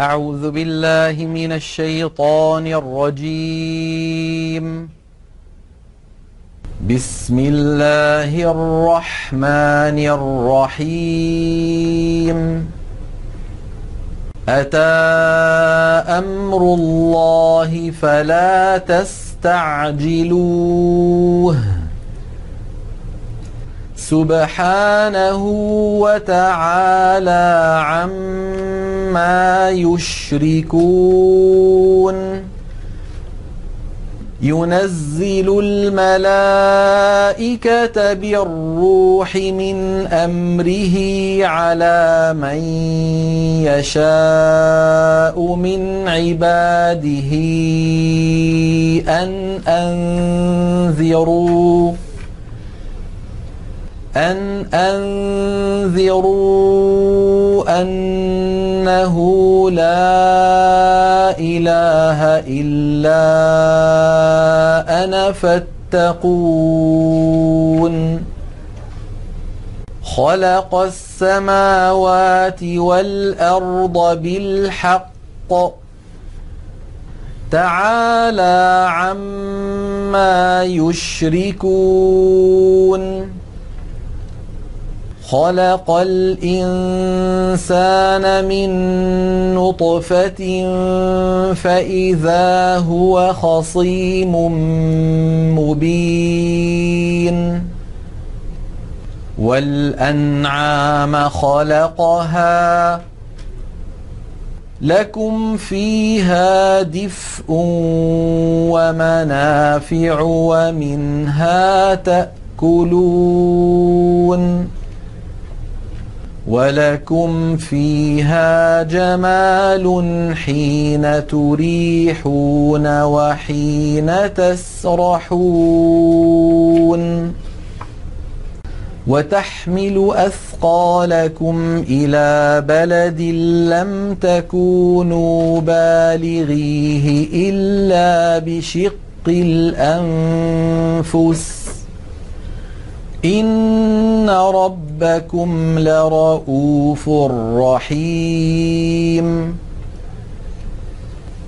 أعوذ بالله من الشيطان الرجيم. بسم الله الرحمن الرحيم. أتى أمر الله فلا تستعجلوه. سبحانه وتعالى عما يشركون. ينزل الملائكة بالروح من أمره على من يشاء من عباده أن أنذروا. أن أنذروا أنه لا إله إلا أنا فاتقون. خلق السماوات والأرض بالحق. تعالى عما يشركون. خلق الإنسان من نطفة فإذا هو خصيم مبين والأنعام خلقها لكم فيها دفء ومنافع ومنها تأكلون ولكم فيها جمال حين تريحون وحين تسرحون وتحمل أثقالكم إلى بلد لم تكونوا بالغيه إلا بشق الأنفس إن ربكم لرؤوف رحيم.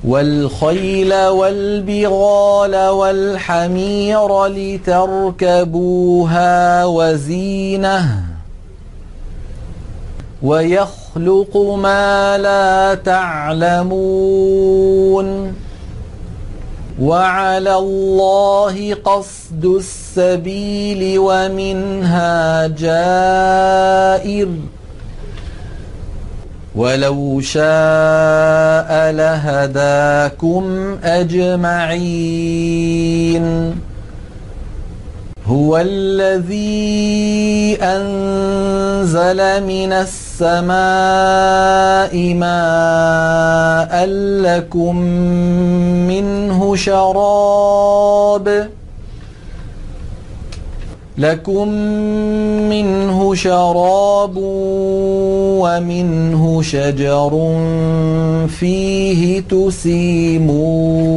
والخيل والبغال والحمير لتركبوها وزينه. ويخلق ما لا تعلمون. وعلى الله قصد السبيل ومنها جائر. ولو شاء لهداكم أجمعين. هو الذي أنزل من السماء ماء لكم منه شراب لكم منه شراب ومنه شجر فيه تسيمون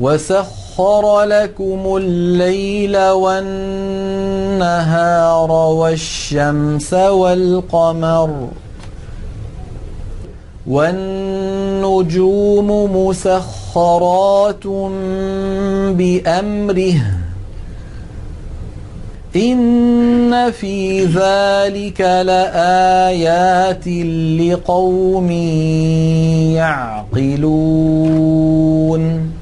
وسخر لكم الليل والنهار والشمس والقمر والنجوم مسخرات بأمره إن في ذلك لآيات لقوم يعقلون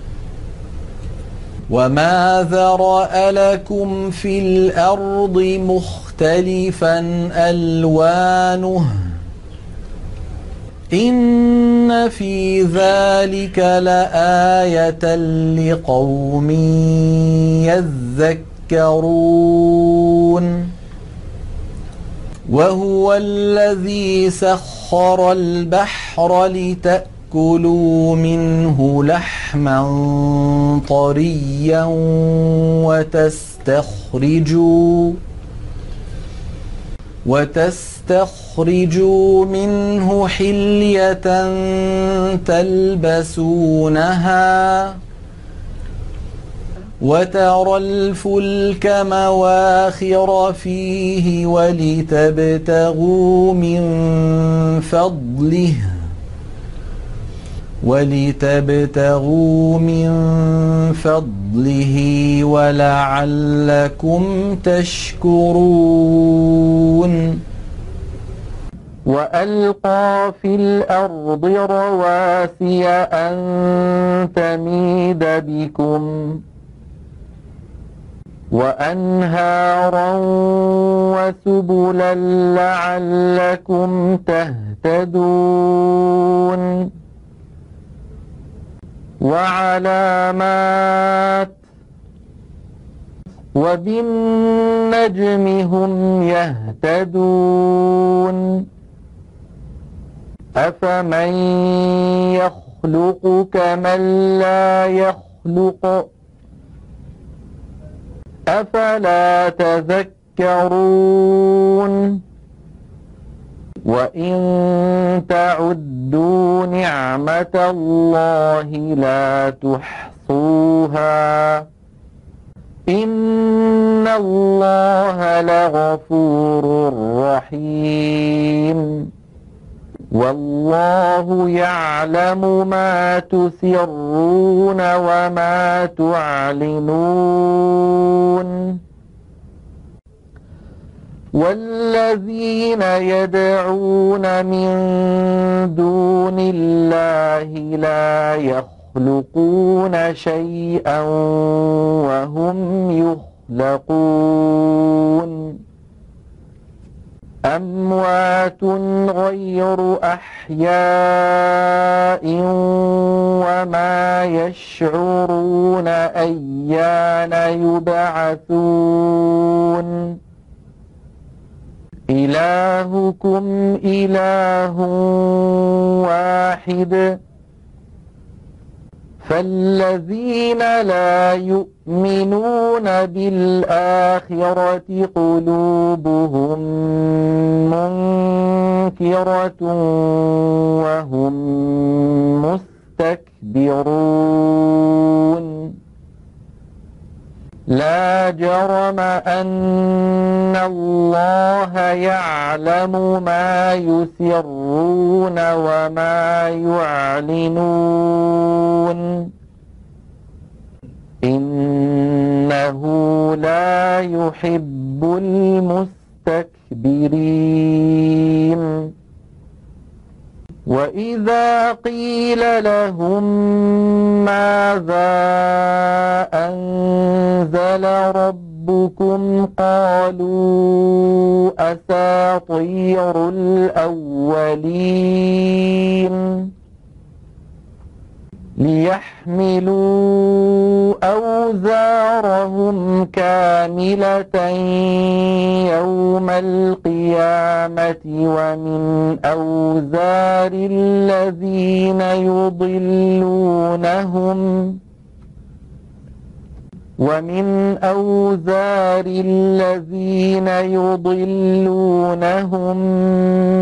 وما ذرأ لكم في الأرض مختلفا ألوانه إن في ذلك لآية لقوم يذكرون وهو الذي سخر البحر لتأكلوا منه لحما طريا وتستخرجوا وتستخرجوا منه حلية تلبسونها وترى الفلك مواخر فيه ولتبتغوا من فضله ولتبتغوا من فضله ولعلكم تشكرون. وألقى في الأرض رواسي أن تميد بكم وأنهارا وسبلا لعلكم تهتدون. وعلامات وبالنجم هم يهتدون أفمن يخلق كمن لا يخلق أفلا تذكرون وإن تعدوا نعمة الله لا تحصوها إن الله لغفور رحيم والله يعلم ما تسرون وما تعلنون والذين يدعون من دون الله لا يخلقون شيئا وهم يخلقون. أموات غير أحياء وما يشعرون أيان يبعثون. إلهكم إله واحد. فالذين لا يؤمنون بالآخرة قلوبهم منكرة وهم مستكبرون. جرم أن الله يعلم ما يسرون وما يعلنون. إنه لا يحب المستكبرين. وإذا قيل لهم ماذا أنزل ربكم قالوا أساطير الأولين ليحملوا أوزارهم كاملة يوم القيامة ومن أوزار الذين يضلونهم ومن أوزار الذين يضلونهم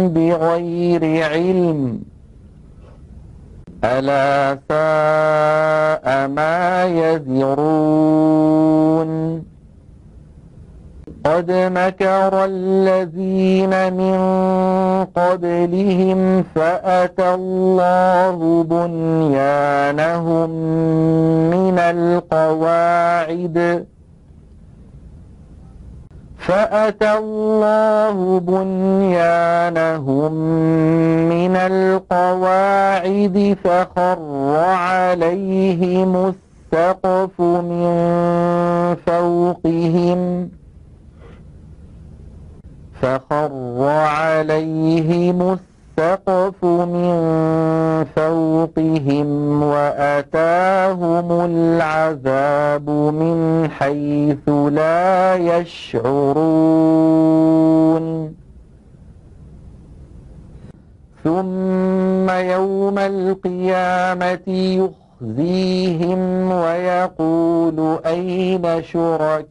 بغير علم ألا ساء ما يزرون قد مكر الذين من قبلهم فأتى الله بنيانهم من القواعد. فأتى الله بنيانهم من القواعد فخر عليهم السقف من فوقهم فخر عليهم السقف السقف من فوقهم وأتاهم العذاب من حيث لا يشعرون. ثم يوم القيامة يخزيهم ويقول أين شركائي؟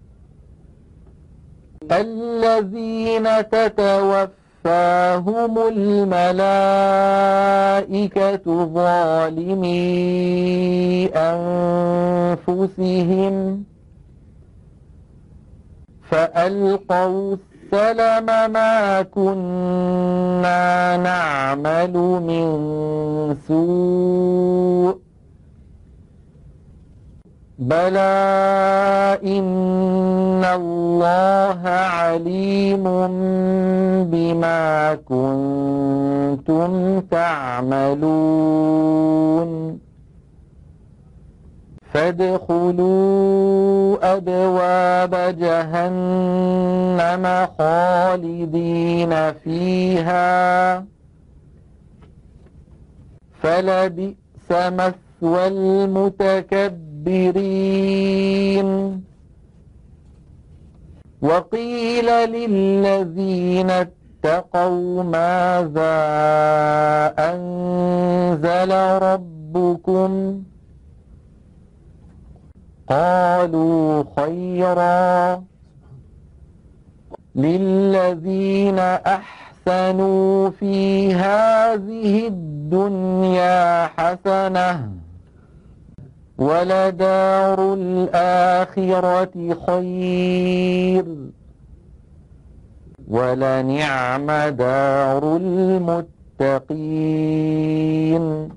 الذين تتوفاهم الملائكة ظالمي أنفسهم فألقوا السلم ما كنا نعمل من سوء بلى إن الله عليم بما كنتم تعملون فادخلوا أبواب جهنم خالدين فيها فلبئس مثوى المتكبرين وقيل للذين اتقوا ماذا أنزل ربكم؟ قالوا خيرا. للذين أحسنوا في هذه الدنيا حسنة. ولدار الآخرة خير. ولنعم دار المتقين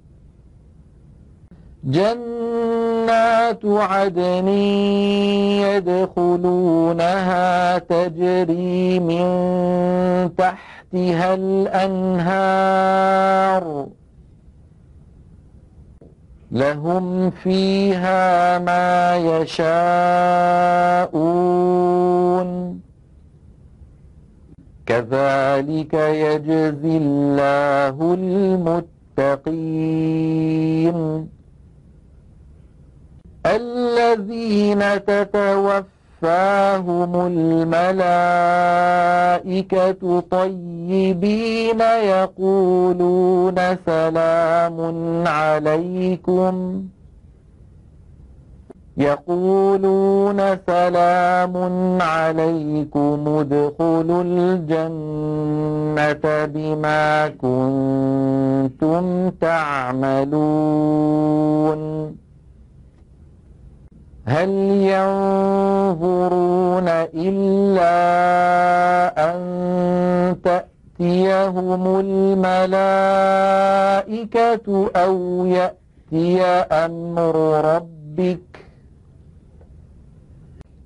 جنات عدن يدخلونها تجري من تحتها الأنهار. لهم فيها ما يشاءون. كذلك يجزي الله المتقين. الذين تتوفاهم الملائكة طيبين يقولون سلام عليكم يقولون سلام عليكم ادخلوا الجنة بما كنتم تعملون هل ينظرون إلا أن تأتيهم الملائكة أو يأتي أمر ربك؟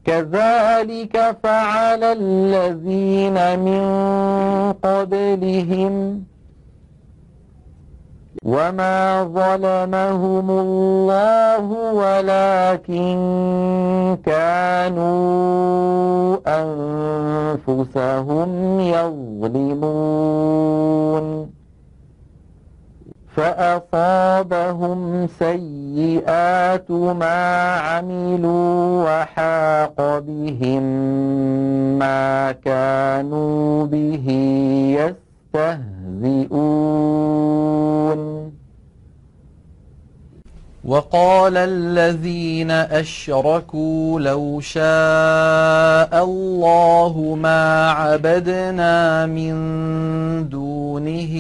كذلك فعل الذين من قبلهم. وما ظلمهم الله ولكن كانوا أنفسهم يظلمون فأصابهم سيئات ما عملوا وحاق بهم ما كانوا به يستهزئون وقال الذين أشركوا لو شاء الله ما عبدنا من دونه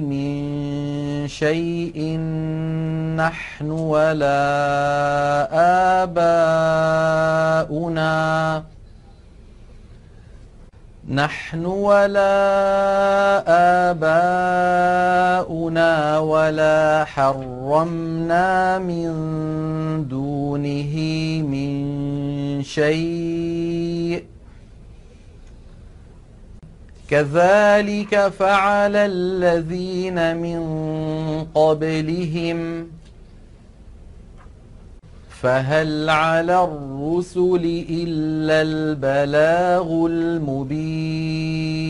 من شيء نحن ولا آباؤنا. نحن ولا آباؤنا ولا حرمنا من دونه من شيء. كذلك فعل الذين من قبلهم فهل على الرسل إلا البلاغ المبين؟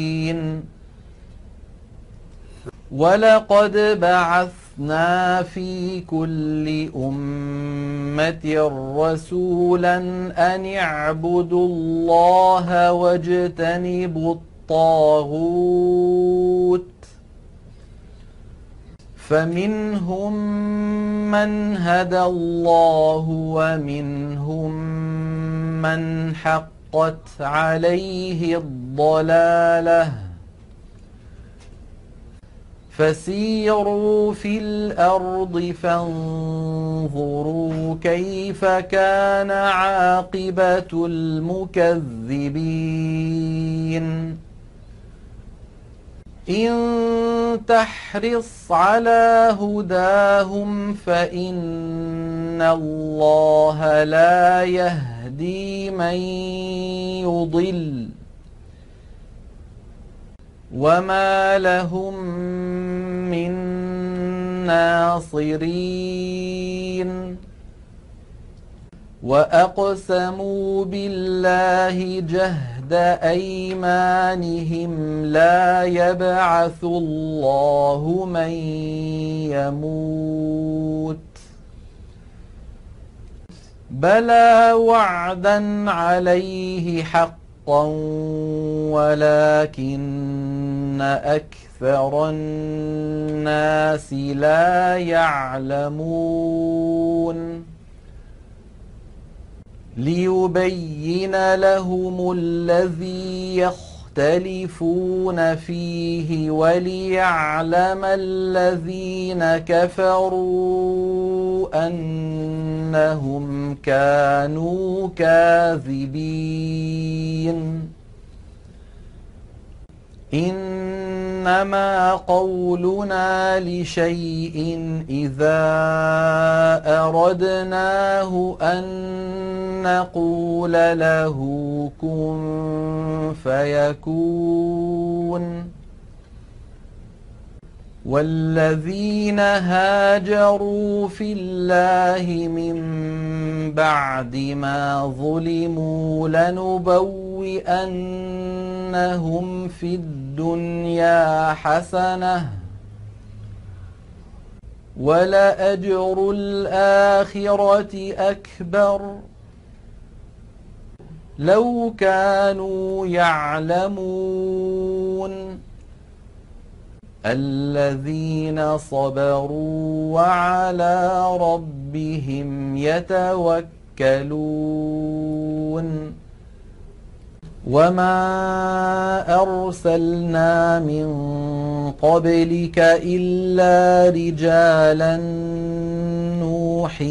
ولقد بعثنا في كل أمة رسولا أن اعبدوا الله واجتنبوا الطاغوت فمنهم من هدى الله ومنهم من حقت عليه الضلاله. فسيروا في الأرض فانظروا كيف كان عاقبة المكذبين. إن تحرص على هداهم فإن الله لا يهدي من يضل. وما لهم من ناصرين. وأقسموا بالله جهد أيمانهم لا يبعث الله من يموت. بلى وعدا عليه حقا ولكن أكثر الناس لا يعلمون. ليبين لهم الذي يختلفون فيه وليعلم الذين كفروا أنهم كانوا كاذبين. إنما قولنا لشيء إذا أردناه أن نقول له كن فيكون. والذين هاجروا في الله من بعد ما ظلموا لنبوئنهم في الدنيا حسنه ولأجر الآخرة أكبر لو كانوا يعلمون الذين صبروا وعلى ربهم يتوكلون. وما أرسلنا من قبلك إلا رجالا نوحي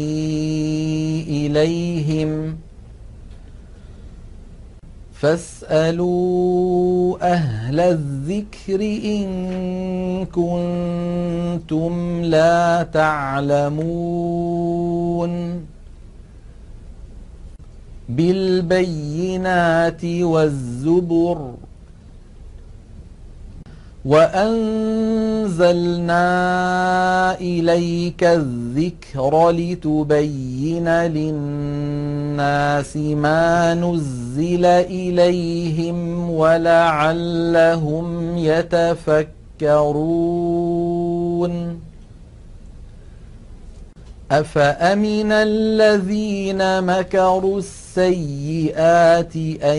إليهم فاسألوا أهل الذكر إن كنتم لا تعلمون. بالبينات والزبر وأنزلنا إليك الذكر لتبين للناس ما نزل إليهم ولعلهم يتفكرون أفأمن الذين مكروا السيئات أن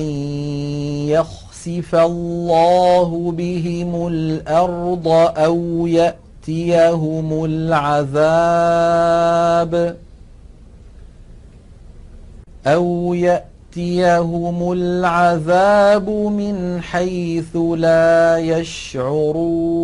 يخ يخسف الله بهم الأرض أو يأتيهم العذاب أو يأتيهم العذاب من حيث لا يشعرون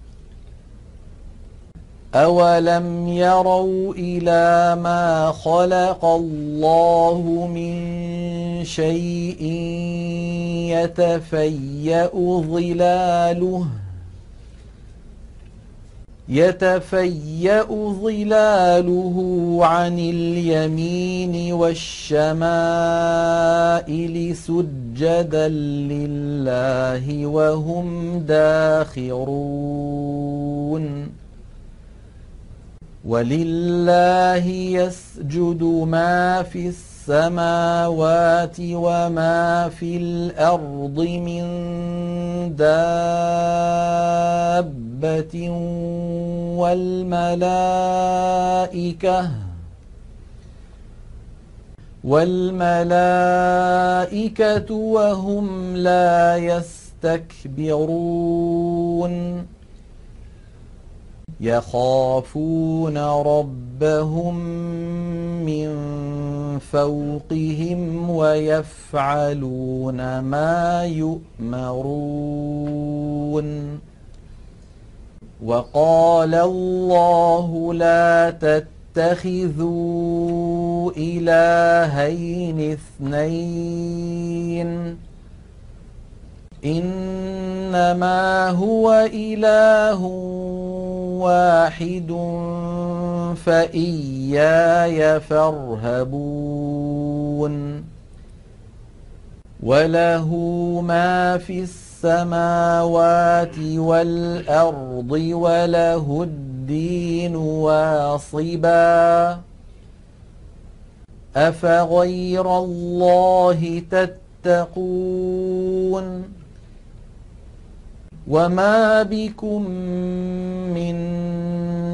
أولم يروا إلى ما خلق الله من شيء يتفيأ ظلاله يتفيأ ظلاله عن اليمين والشمائل سجدا لله وهم داخرون ولله يسجد ما في السماوات وما في الأرض من دابة والملائكة والملائكة وهم لا يستكبرون يخافون ربهم من فوقهم ويفعلون ما يؤمرون. وقال الله لا تتخذوا إلهين اثنين. إنما هو إله واحد فإياي فارهبون وله ما في السماوات والأرض وله الدين واصبا أفغير الله تتقون وما بكم من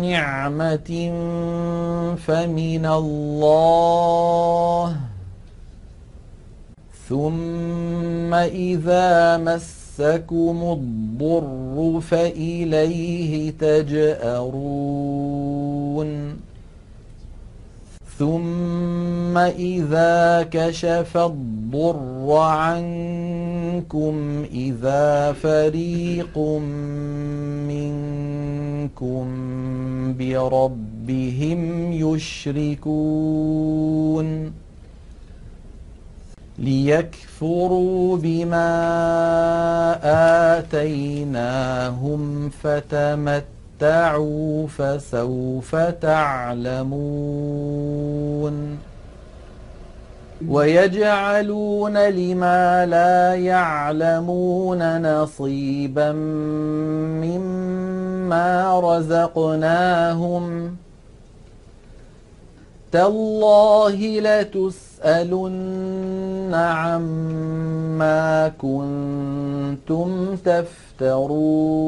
نعمة فمن الله ثم إذا مسكم الضر فإليه تجأرون ثم إذا كشف الضر عنكم إذا فريق منكم بربهم يشركون ليكفروا بما آتيناهم فتمت تمتعوا فسوف تعلمون. ويجعلون لما لا يعلمون نصيبا مما رزقناهم. تالله لتسألن عما كنتم تفترون.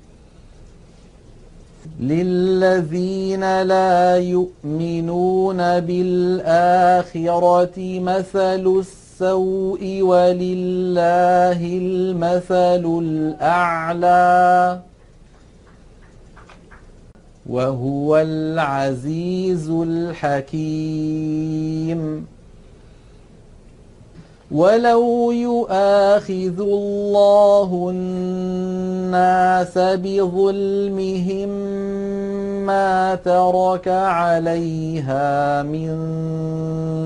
للذين لا يؤمنون بالآخرة مثل السوء ولله المثل الأعلى وهو العزيز الحكيم ولو يؤاخذ الله الناس بظلمهم ما ترك عليها من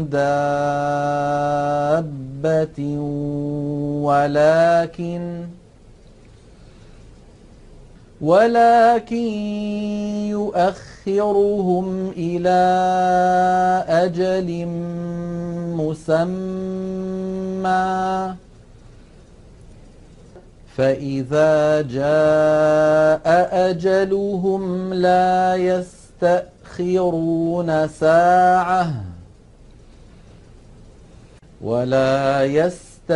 دابة ولكن ولكن يؤخرهم إلى أجل مسمى. فإذا جاء أجلهم لا يستأخرون ساعة ولا يستقدمون.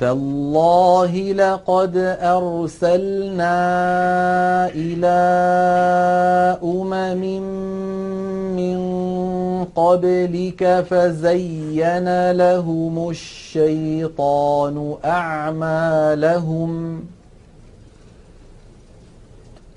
تالله لقد أرسلنا إلى أمم من قبلك فزين لهم الشيطان أعمالهم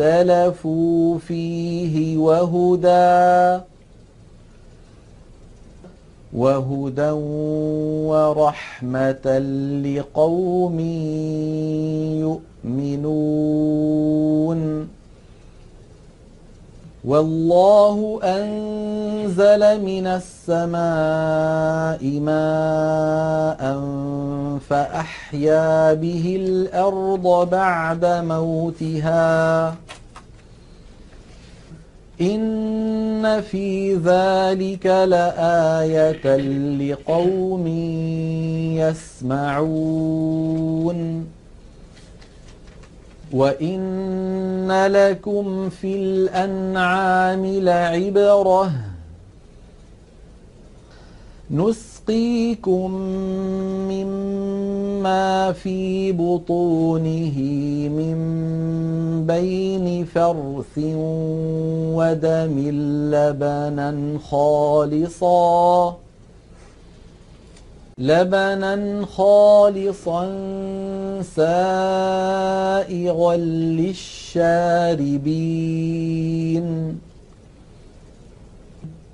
اختلفوا فيه وهدى وهدى ورحمة لقوم يؤمنون. والله أنزل من السماء ماء فأحيا به الأرض بعد موتها. إن في ذلك لآية لقوم يسمعون وإن لكم في الأنعام لعبرة نسقيكم مما في بطونه من بين فرث ودم لبنا خالصا لبنا خالصا سائغا للشاربين.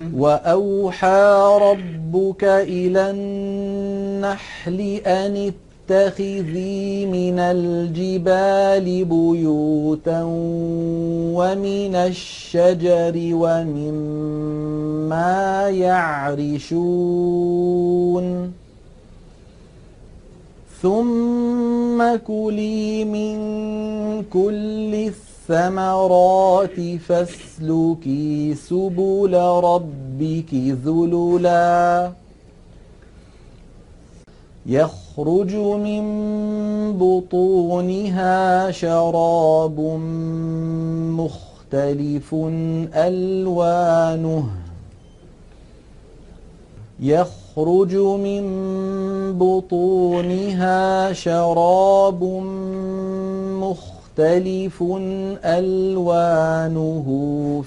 وأوحى ربك إلى النحل أن اتخذي من الجبال بيوتا ومن الشجر ومما يعرشون ثم كلي من كل الثمرات فاسلكي سبل ربك ذللا. يخرج من بطونها شراب مختلف ألوانه. يخرج من بطونها شراب مختلف مختلف ألوانه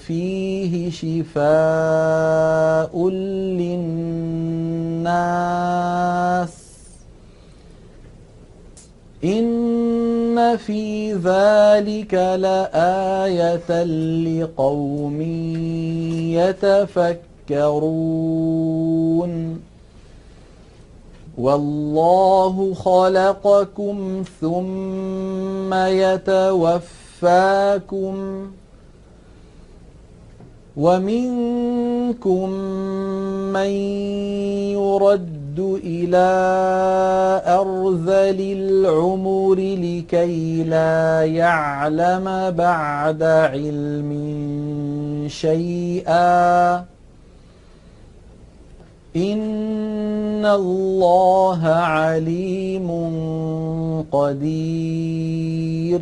فيه شفاء للناس. إن في ذلك لآية لقوم يتفكرون. والله خلقكم ثم يتوفاكم ومنكم من يرد إلى أرذل العمر لكي لا يعلم بعد علم شيئا إن الله عليم قدير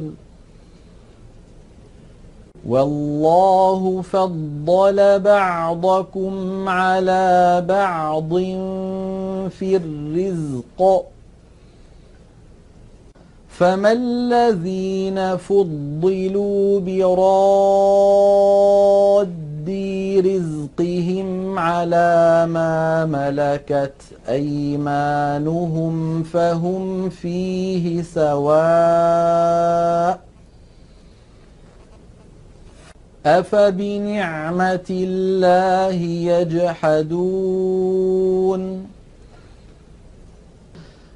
والله فضل بعضكم على بعض في الرزق فما الذين فضلوا براد رزقهم على ما ملكت أيمانهم فهم فيه سواء أفبنعمة الله يجحدون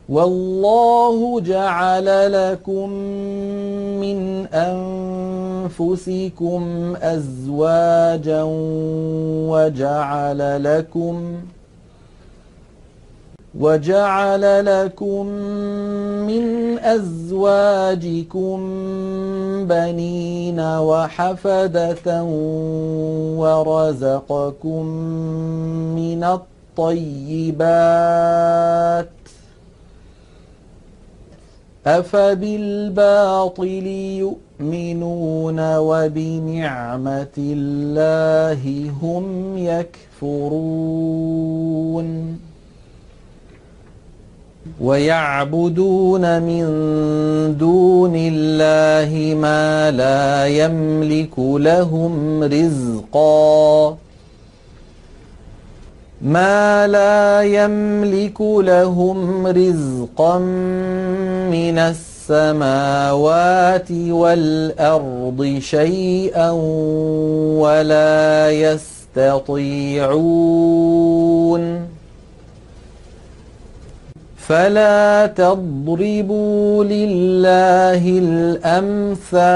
والله جعل لكم من أنفسكم أزواجا وجعل لكم وجعل لكم من أزواجكم بنين وحفدة ورزقكم من الطيبات أفبالباطل يؤمنون وبنعمة الله هم يكفرون ويعبدون من دون الله ما لا يملك لهم رزقا ما لا يملك لهم رزقا من السماوات والأرض شيئا ولا يستطيعون فلا تضربوا لله الأمثال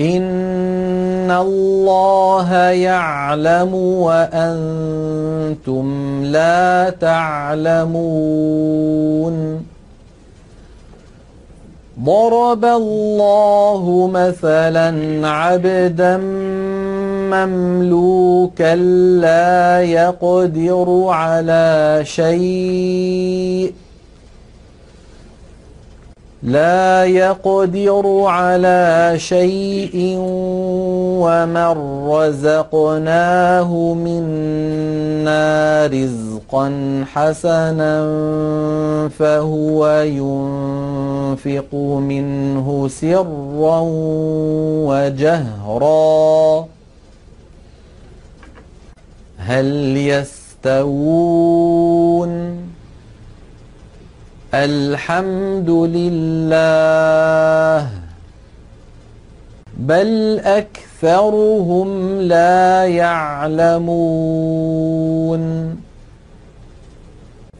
إن الله يعلم وأنتم لا تعلمون ضرب الله مثلا عبدا مملوكا لا يقدر على شيء لا يقدر على شيء ومن رزقناه منا رزقا حسنا فهو ينفق منه سرا وجهرا. هل يستوون؟ الحمد لله بل أكثرهم لا يعلمون.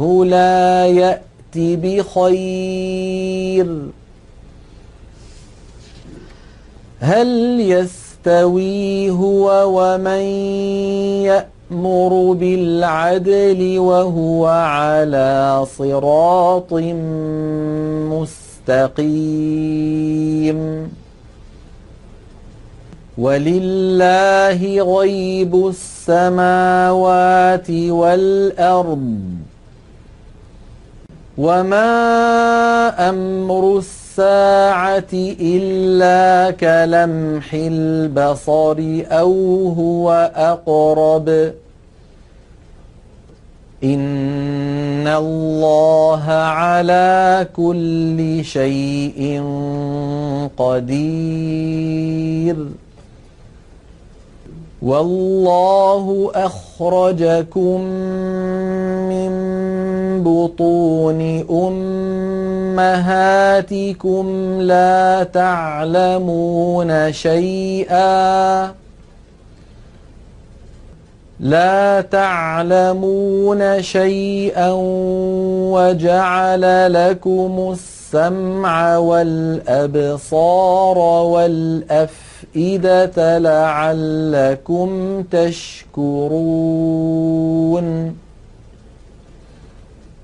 لا يأت بخير. هل يستوي هو ومن يأمر بالعدل وهو على صراط مستقيم؟ ولله غيب السماوات والأرض. وما أمر الساعة إلا كلمح البصر أو هو أقرب إن الله على كل شيء قدير والله أخرجكم بطون أمهاتكم لا تعلمون شيئا لا تعلمون شيئا وجعل لكم السمع والأبصار والأفئدة لعلكم تشكرون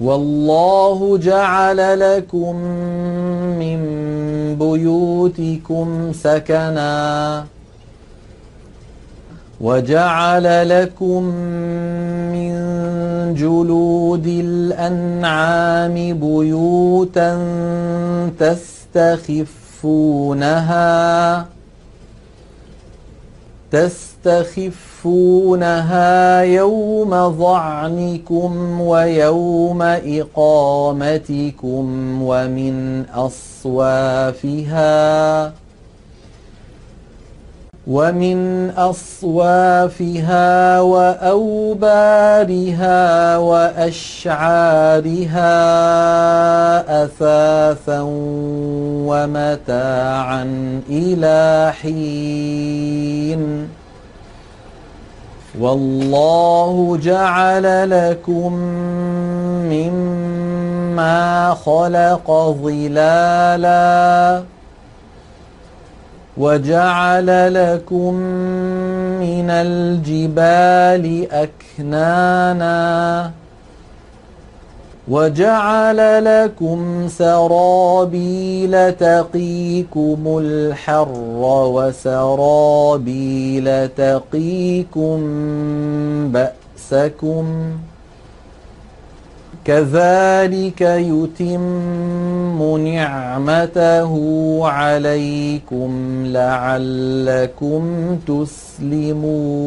والله جعل لكم من بيوتكم سكناً. وجعل لكم من جلود الأنعام بيوتا تستخفونها تستخفونها يوم ظعنكم ويوم إقامتكم ومن أصوافها ومن أصوافها وأوبارها وأشعارها أثاثا ومتاعا إلى حين والله جعل لكم مما خلق ظلالاً وجعل لكم من الجبال أكنانا وجعل لكم سرابيل تقيكم الحر وسرابيل تقيكم بأسكم كذلك يتم نعمته عليكم لعلكم تسلمون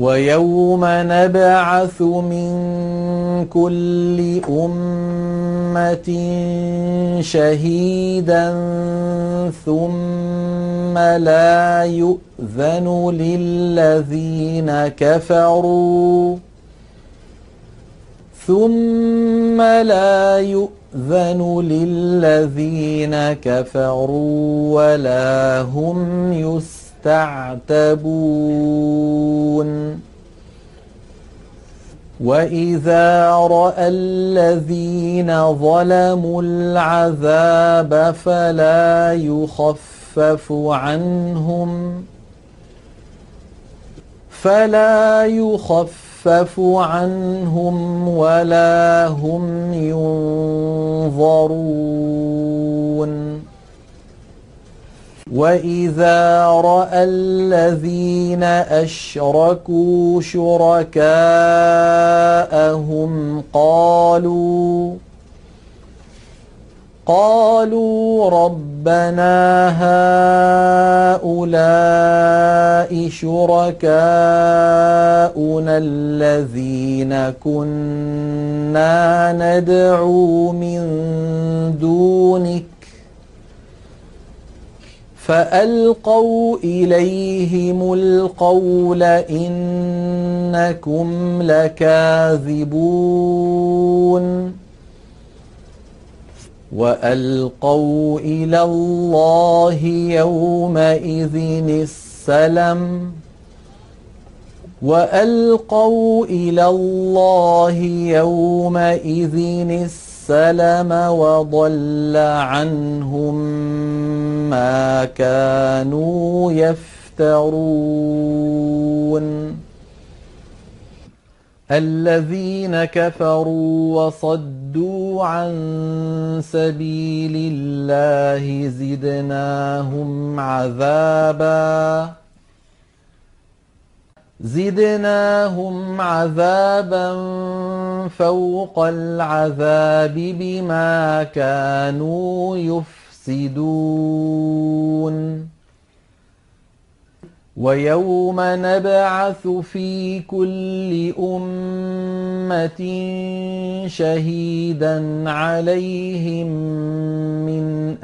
ويوم نبعث من كل أمة شهيدا ثم لا يؤذن للذين كفروا ثم لا يؤذن للذين كفروا ولا هم يسرون تعتبون. وإذا رأى الذين ظلموا العذاب فلا يخفف عنهم فلا يخفف عنهم ولا هم ينظرون. وإذا رأى الذين أشركوا شركاءهم قالوا قالوا ربنا هؤلاء شركاؤنا الذين كنا ندعو من دونك فألقوا إليهم القول إنكم لكاذبون. وألقوا إلى الله يومئذ السلم. وألقوا إلى الله يومئذ السلم. وضل عنهم ما كانوا يفترون. الذين كفروا وصدوا عن سبيل الله زدناهم عذابا. زدناهم عذابا فوق العذاب بما كانوا يفسدون. ويوم نبعث في كل أمة شهيدا عليهم من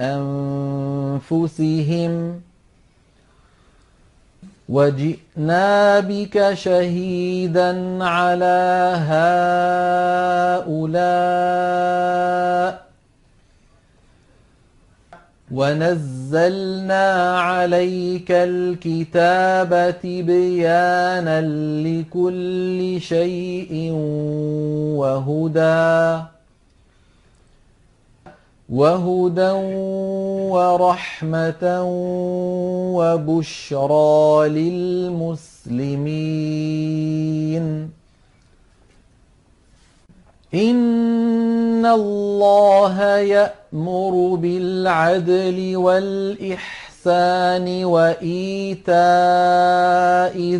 أنفسهم وجئنا بك شهيدا على هؤلاء ونزلنا عليك الكتاب تبيانا لكل شيء وهدى وهدى ورحمة وبشرى للمسلمين. إن الله يأمر بالعدل والإحسان وإيتاء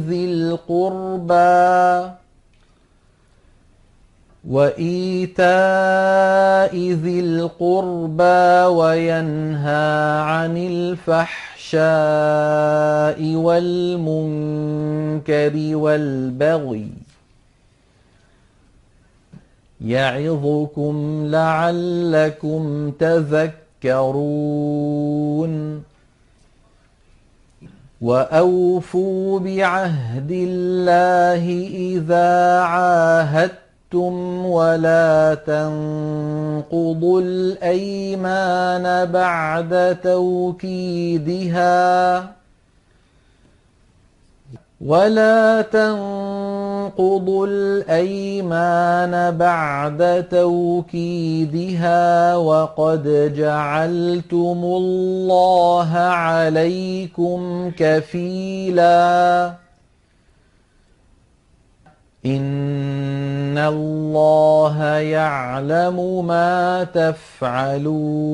ذي القربى. وإيتاء ذي القربى وينهى عن الفحشاء والمنكر والبغي يعظكم لعلكم تذكرون وأوفوا بعهد الله إذا عاهدتم ولا تنقضوا الأيمان بعد توكيدها ولا تنقضوا الأيمان بعد توكيدها وقد جعلتم الله عليكم كفيلا إن الله يعلم ما تفعلون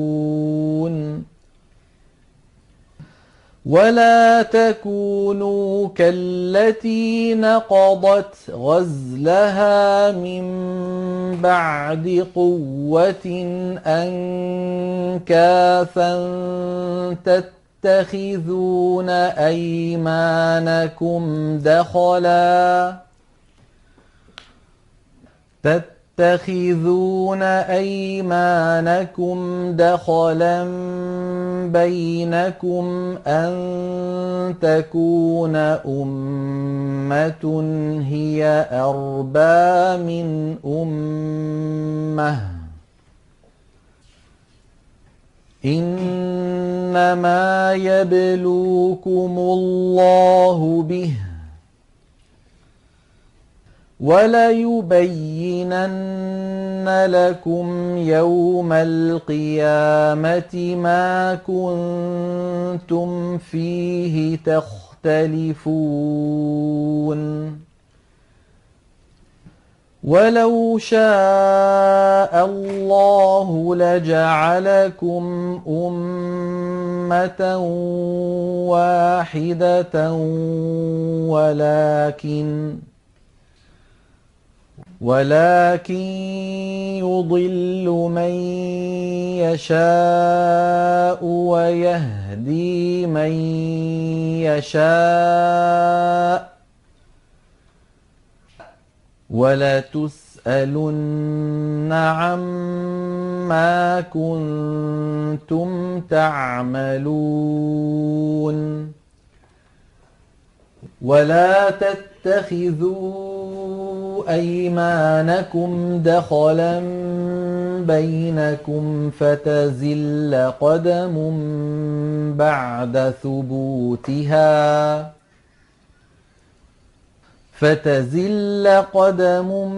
ولا تكونوا كالتي نقضت غزلها من بعد قوة أنكاثا تتخذون أيمانكم دخلا تتخذون أيمانكم دخلا بينكم أن تكون أمة هي أربى من أمة. إنما يبلوكم الله به. وليبينن لكم يوم القيامة ما كنتم فيه تختلفون. ولو شاء الله لجعلكم أمة واحدة ولكن ولكن يضل من يشاء ويهدي من يشاء ولتسألن عما كنتم تعملون ولا تتخذوا أيمانكم دخلا بينكم فتزل قدم بعد ثبوتها. فتزل قدم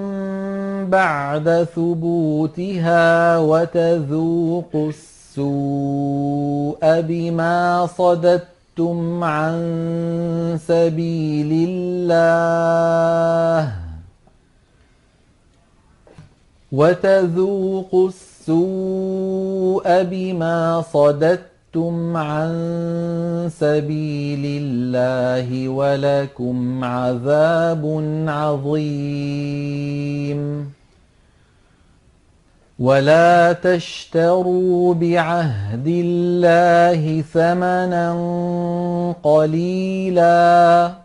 بعد ثبوتها وتذوق السوء بما صددتم عن سبيل الله. وتذوقوا السوء بما صددتم عن سبيل الله ولكم عذاب عظيم. ولا تشتروا بعهد الله ثمنا قليلا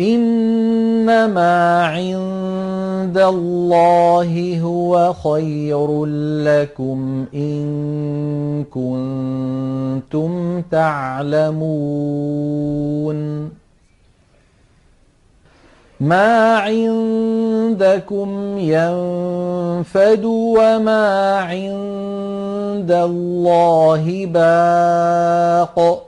إنما عند الله هو خير لكم إن كنتم تعلمون. ما عندكم ينفد وما عند الله باق.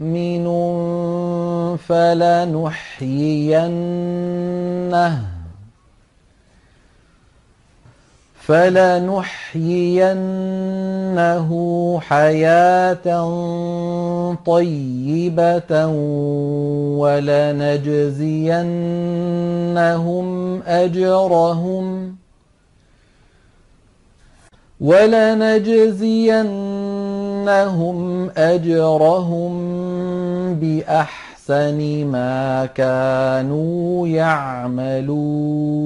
مؤمن فلنحيينه فلنحيينه حياة طيبة ولنجزينهم أجرهم ولنجزينهم أجرهم بأحسن ما كانوا يعملون.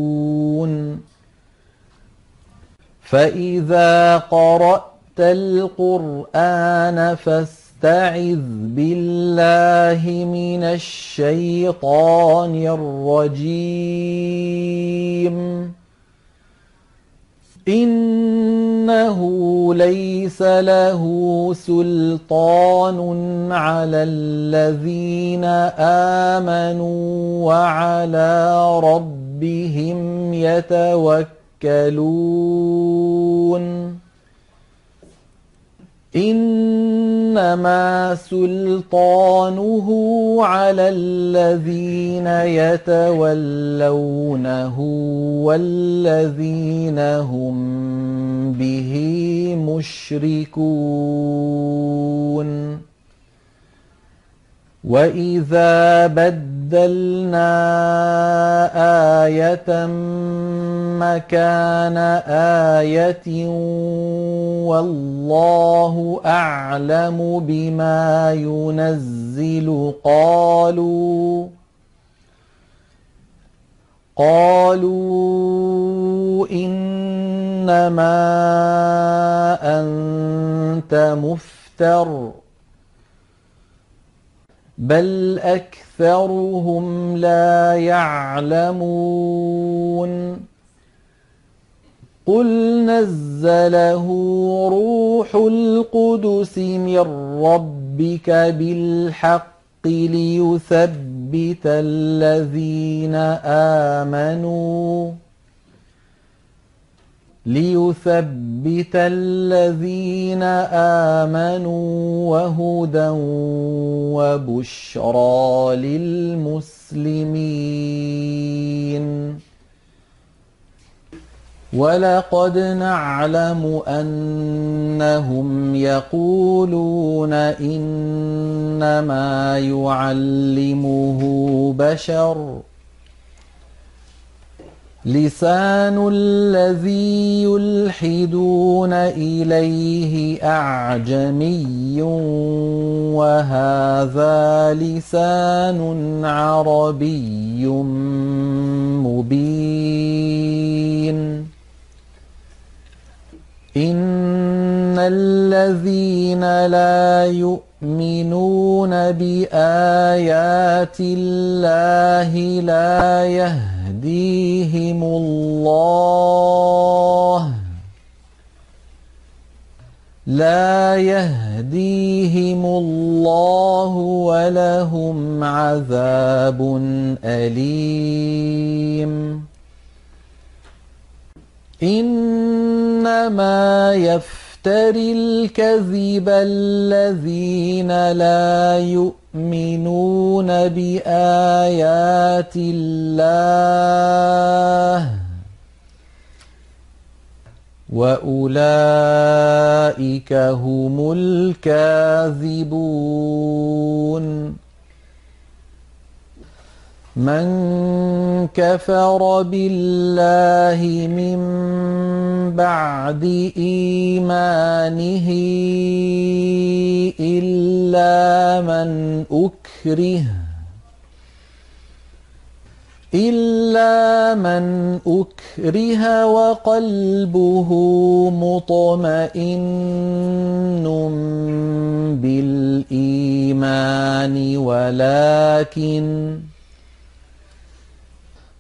فإذا قرأت القرآن فاستعذ بالله من الشيطان الرجيم. إنه ليس له سلطان على الذين آمنوا وعلى ربهم يتوكلون. إنما سلطانه على الذين يتولونه والذين هم به مشركون. وإذا بدلنا آية مكان آية والله أعلم بما ينزل قالوا قالوا إنما أنت مفتر بل أكثرهم لا يعلمون قل نزله روح القدس من ربك بالحق ليثبت الذين آمنوا ليثبت الذين آمنوا وهدى وبشرى للمسلمين. ولقد نعلم أنهم يقولون إنما يعلمه بشر. لسان الذي يلحدون إليه أعجمي وهذا لسان عربي مبين. إن الذين لا يؤمنون بآيات الله لا يهديهم الله لا يهديهم الله ولهم عذاب أليم إنما يفتري الكذب الذين لا يؤمنون بآيات الله وأولئك هم الكاذبون من كفر بالله من بعد إيمانه إلا من أكره إلا من أكره وقلبه مطمئن بالإيمان ولكن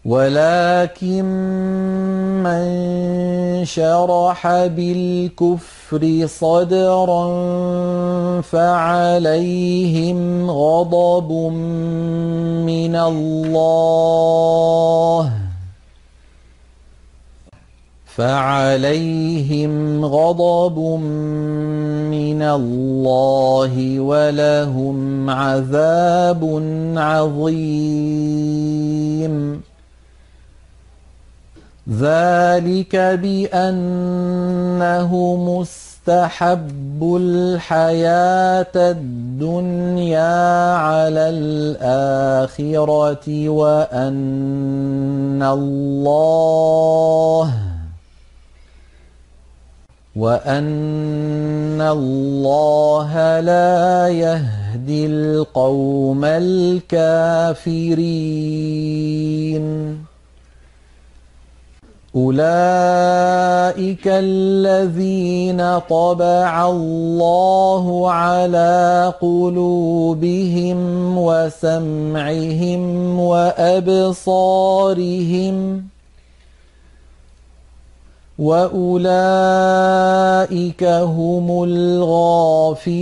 ولكن من شرح بالكفر صدرا فعليهم غضب من الله. فعليهم غضب من الله ولهم عذاب عظيم. ذلك بأنه مستحب الحياة الدنيا على الآخرة وأن الله وأن الله لا يهدي القوم الكافرين أولئك الذين طبع الله على قلوبهم وسمعهم وأبصارهم وأولئك هم الغافلون.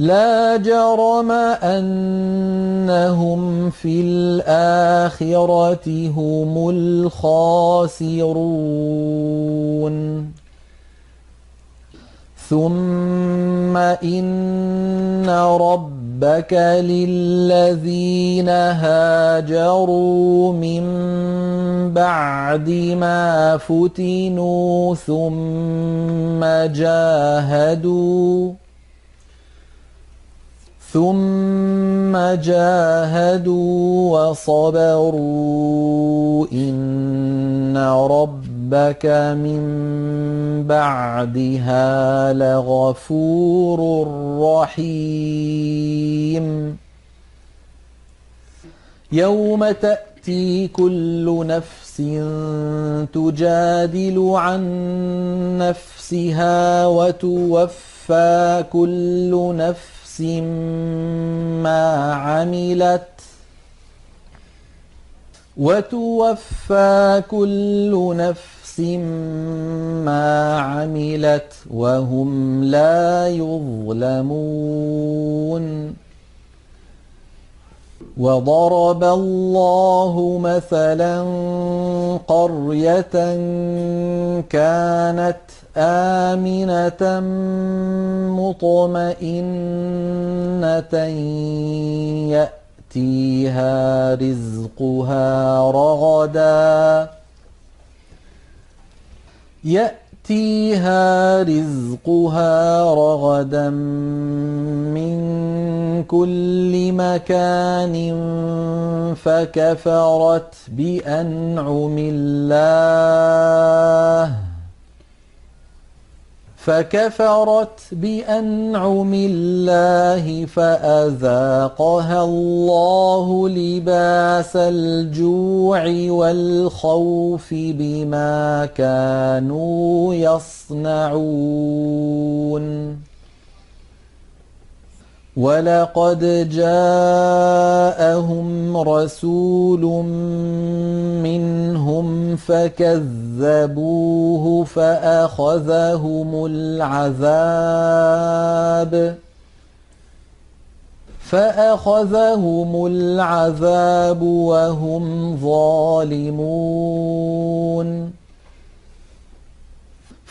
لا جرم أنهم في الآخرة هم الخاسرون. ثم إن ربك للذين هاجروا من بعد ما فتنوا ثم جاهدوا ثم جاهدوا وصبروا إن ربك من بعدها لغفور رحيم. يوم تأتي كل نفس تجادل عن نفسها وتوفى كل نفس ما عملت وتوفى كل نفس ما عملت وهم لا يظلمون وضرب الله مثلا قرية كانت آمنة مطمئنة يأتيها رزقها رغدا يأتيها رزقها رغدا من كل مكان فكفرت بأنعم الله فكفرت بأنعم الله فأذاقها الله لباس الجوع والخوف بما كانوا يصنعون. ولقد جاءهم رسول منهم فكذبوه فأخذهم العذاب فأخذهم العذاب وهم ظالمون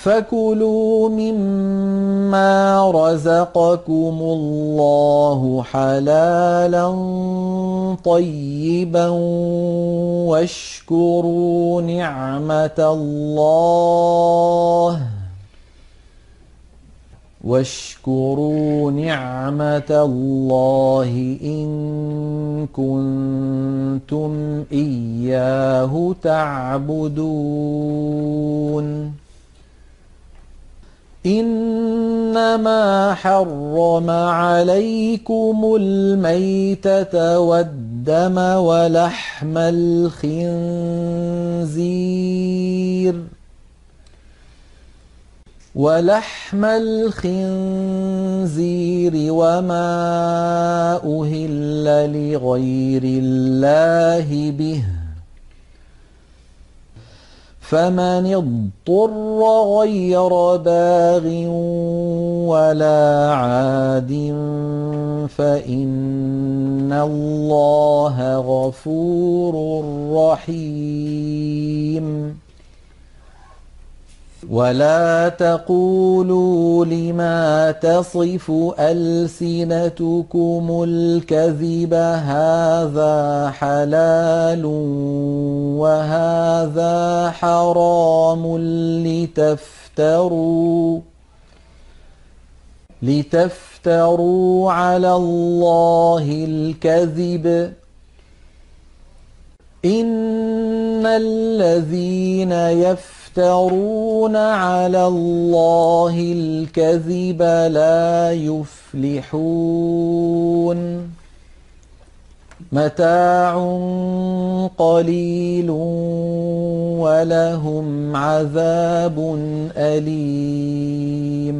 فكلوا مما رزقكم الله حلالا طيبا واشكروا نعمة الله واشكروا نعمة الله إن كنتم إياه تعبدون إنما حرم عليكم الميتة والدم ولحم الخنزير. ولحم الخنزير وما أهل لغير الله به. فمن اضطر غير باغ ولا عاد فإن الله غفور رحيم. ولا تقولوا لما تصف ألسنتكم الكذب هذا حلال وهذا حرام لتفتروا لتفتروا على الله الكذب إن الذين يفترون يفترون على الله الكذب لا يفلحون. متاع قليل ولهم عذاب أليم.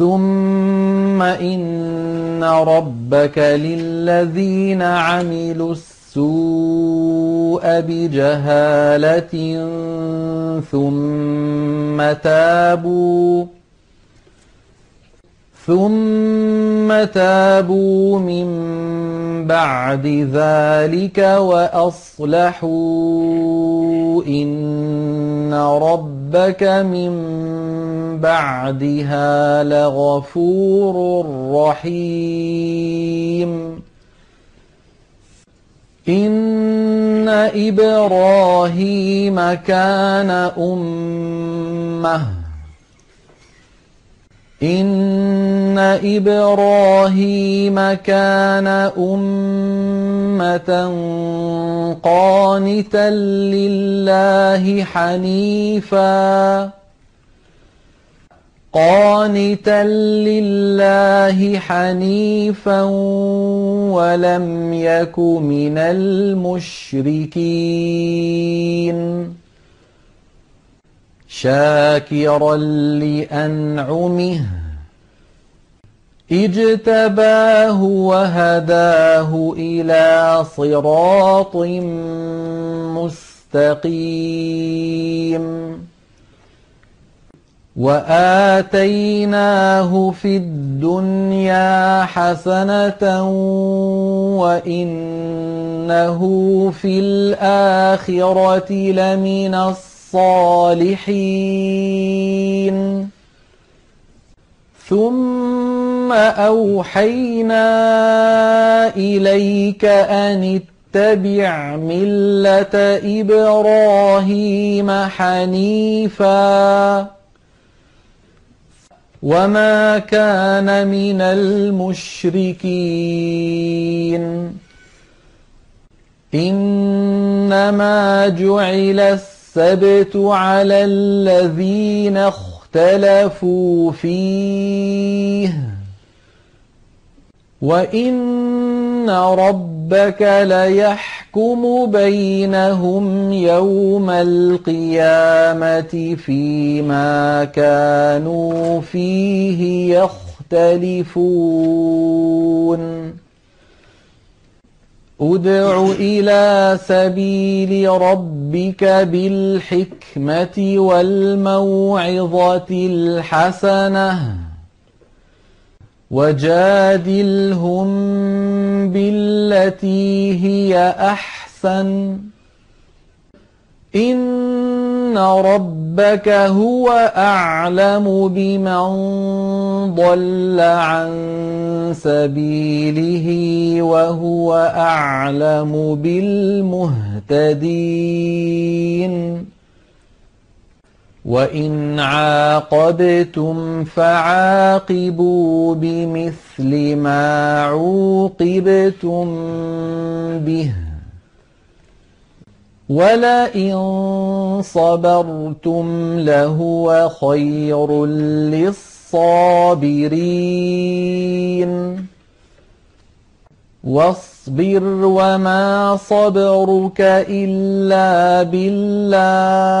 ثم إن ربك للذين عملوا السوء بجهالة ثم تابوا ثم تابوا من بعد ذلك وأصلحوا إن ربك من بعدها لغفور رحيم. إن إبراهيم كان أمةً إن إبراهيم كان أمة قانتا لله حنيفا. قانتا لله حنيفا ولم يك من المشركين. شاكرا لأنعمه. اجتباه وهداه إلى صراط مستقيم. وآتيناه في الدنيا حسنة وإنه في الآخرة لمن الصالحين ثم أوحينا إليك أن اتبع ملة إبراهيم حنيفا. وما كان من المشركين. إنما جعل السبت على الذين اختلفوا فيه وإن ربك ليحكم بينهم يوم القيامة فيما كانوا فيه يختلفون أدع إلى سبيل ربك بالحكمة والموعظة الحسنة وجادلهم بالتي هي أحسن إن ربك هو أعلم بمن ضل عن سبيله وهو أعلم بالمهتدين وإن عاقبتم فعاقبوا بمثل ما عوقبتم به ولئن صبرتم لهو خير للصابرين واصبر وما صبرك إلا بالله